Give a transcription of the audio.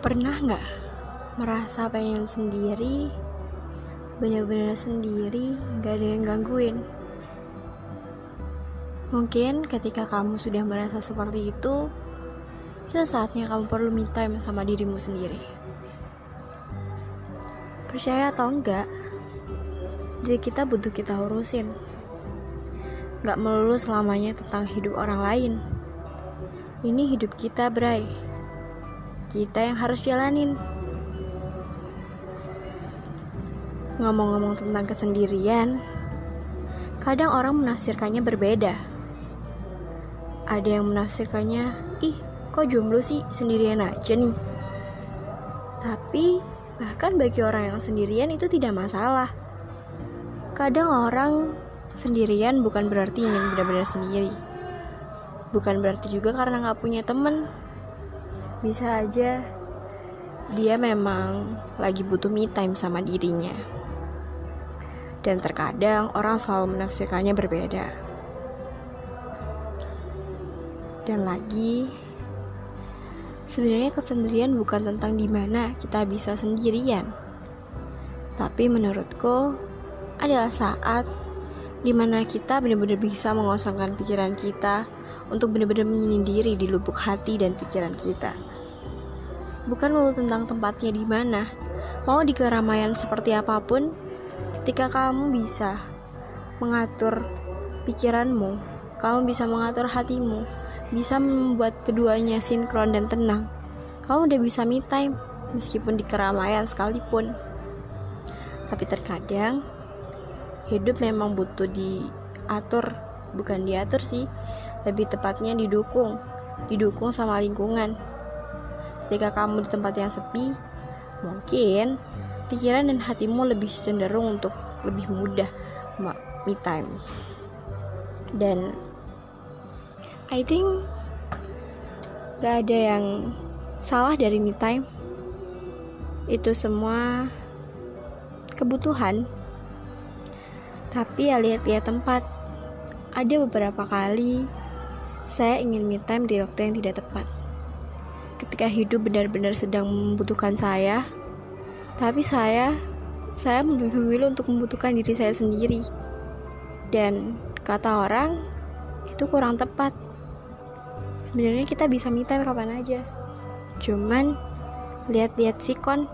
Pernah nggak merasa pengen sendiri, bener-bener sendiri, gak ada yang gangguin? Mungkin ketika kamu sudah merasa seperti itu, itu saatnya kamu perlu me time sama dirimu sendiri. Percaya atau enggak, diri kita butuh kita urusin. Gak melulu selamanya tentang hidup orang lain. Ini hidup kita, Bray. Kita yang harus jalanin. Ngomong-ngomong tentang kesendirian, kadang orang menafsirkannya berbeda. Ada yang menafsirkannya, ih kok jomblo sih sendirian aja nih. Tapi bahkan bagi orang yang sendirian itu tidak masalah. Kadang orang sendirian bukan berarti ingin benar-benar sendiri. Bukan berarti juga karena nggak punya temen. Bisa aja. Dia memang lagi butuh me time sama dirinya. Dan terkadang orang selalu menafsirkannya berbeda. Dan lagi, sebenarnya kesendirian bukan tentang di mana kita bisa sendirian, tapi menurutku adalah saat di mana kita benar-benar bisa mengosongkan pikiran kita untuk benar-benar menyendiri di lubuk hati dan pikiran kita. Bukan melulu tentang tempatnya di mana, mau di keramaian seperti apa pun, Ketika kamu bisa mengatur pikiranmu, kamu bisa mengatur hatimu, bisa membuat keduanya sinkron dan tenang. Kamu udah bisa me time meskipun di keramaian sekalipun. Tapi terkadang hidup memang butuh diatur, bukan diatur sih, lebih tepatnya didukung, didukung sama lingkungan. Ketika kamu di tempat yang sepi, mungkin pikiran dan hatimu lebih cenderung untuk lebih mudah me time. Dan I think gak ada yang salah dari me time. Itu semua kebutuhan. Tapi ya lihat-lihat tempat. Ada beberapa kali saya ingin me time di waktu yang tidak tepat ketika hidup benar-benar sedang membutuhkan saya tapi saya, saya memilih untuk membutuhkan diri saya sendiri. Dan kata orang, itu kurang tepat. Sebenarnya kita bisa me time kapan aja. Cuman lihat-lihat sikon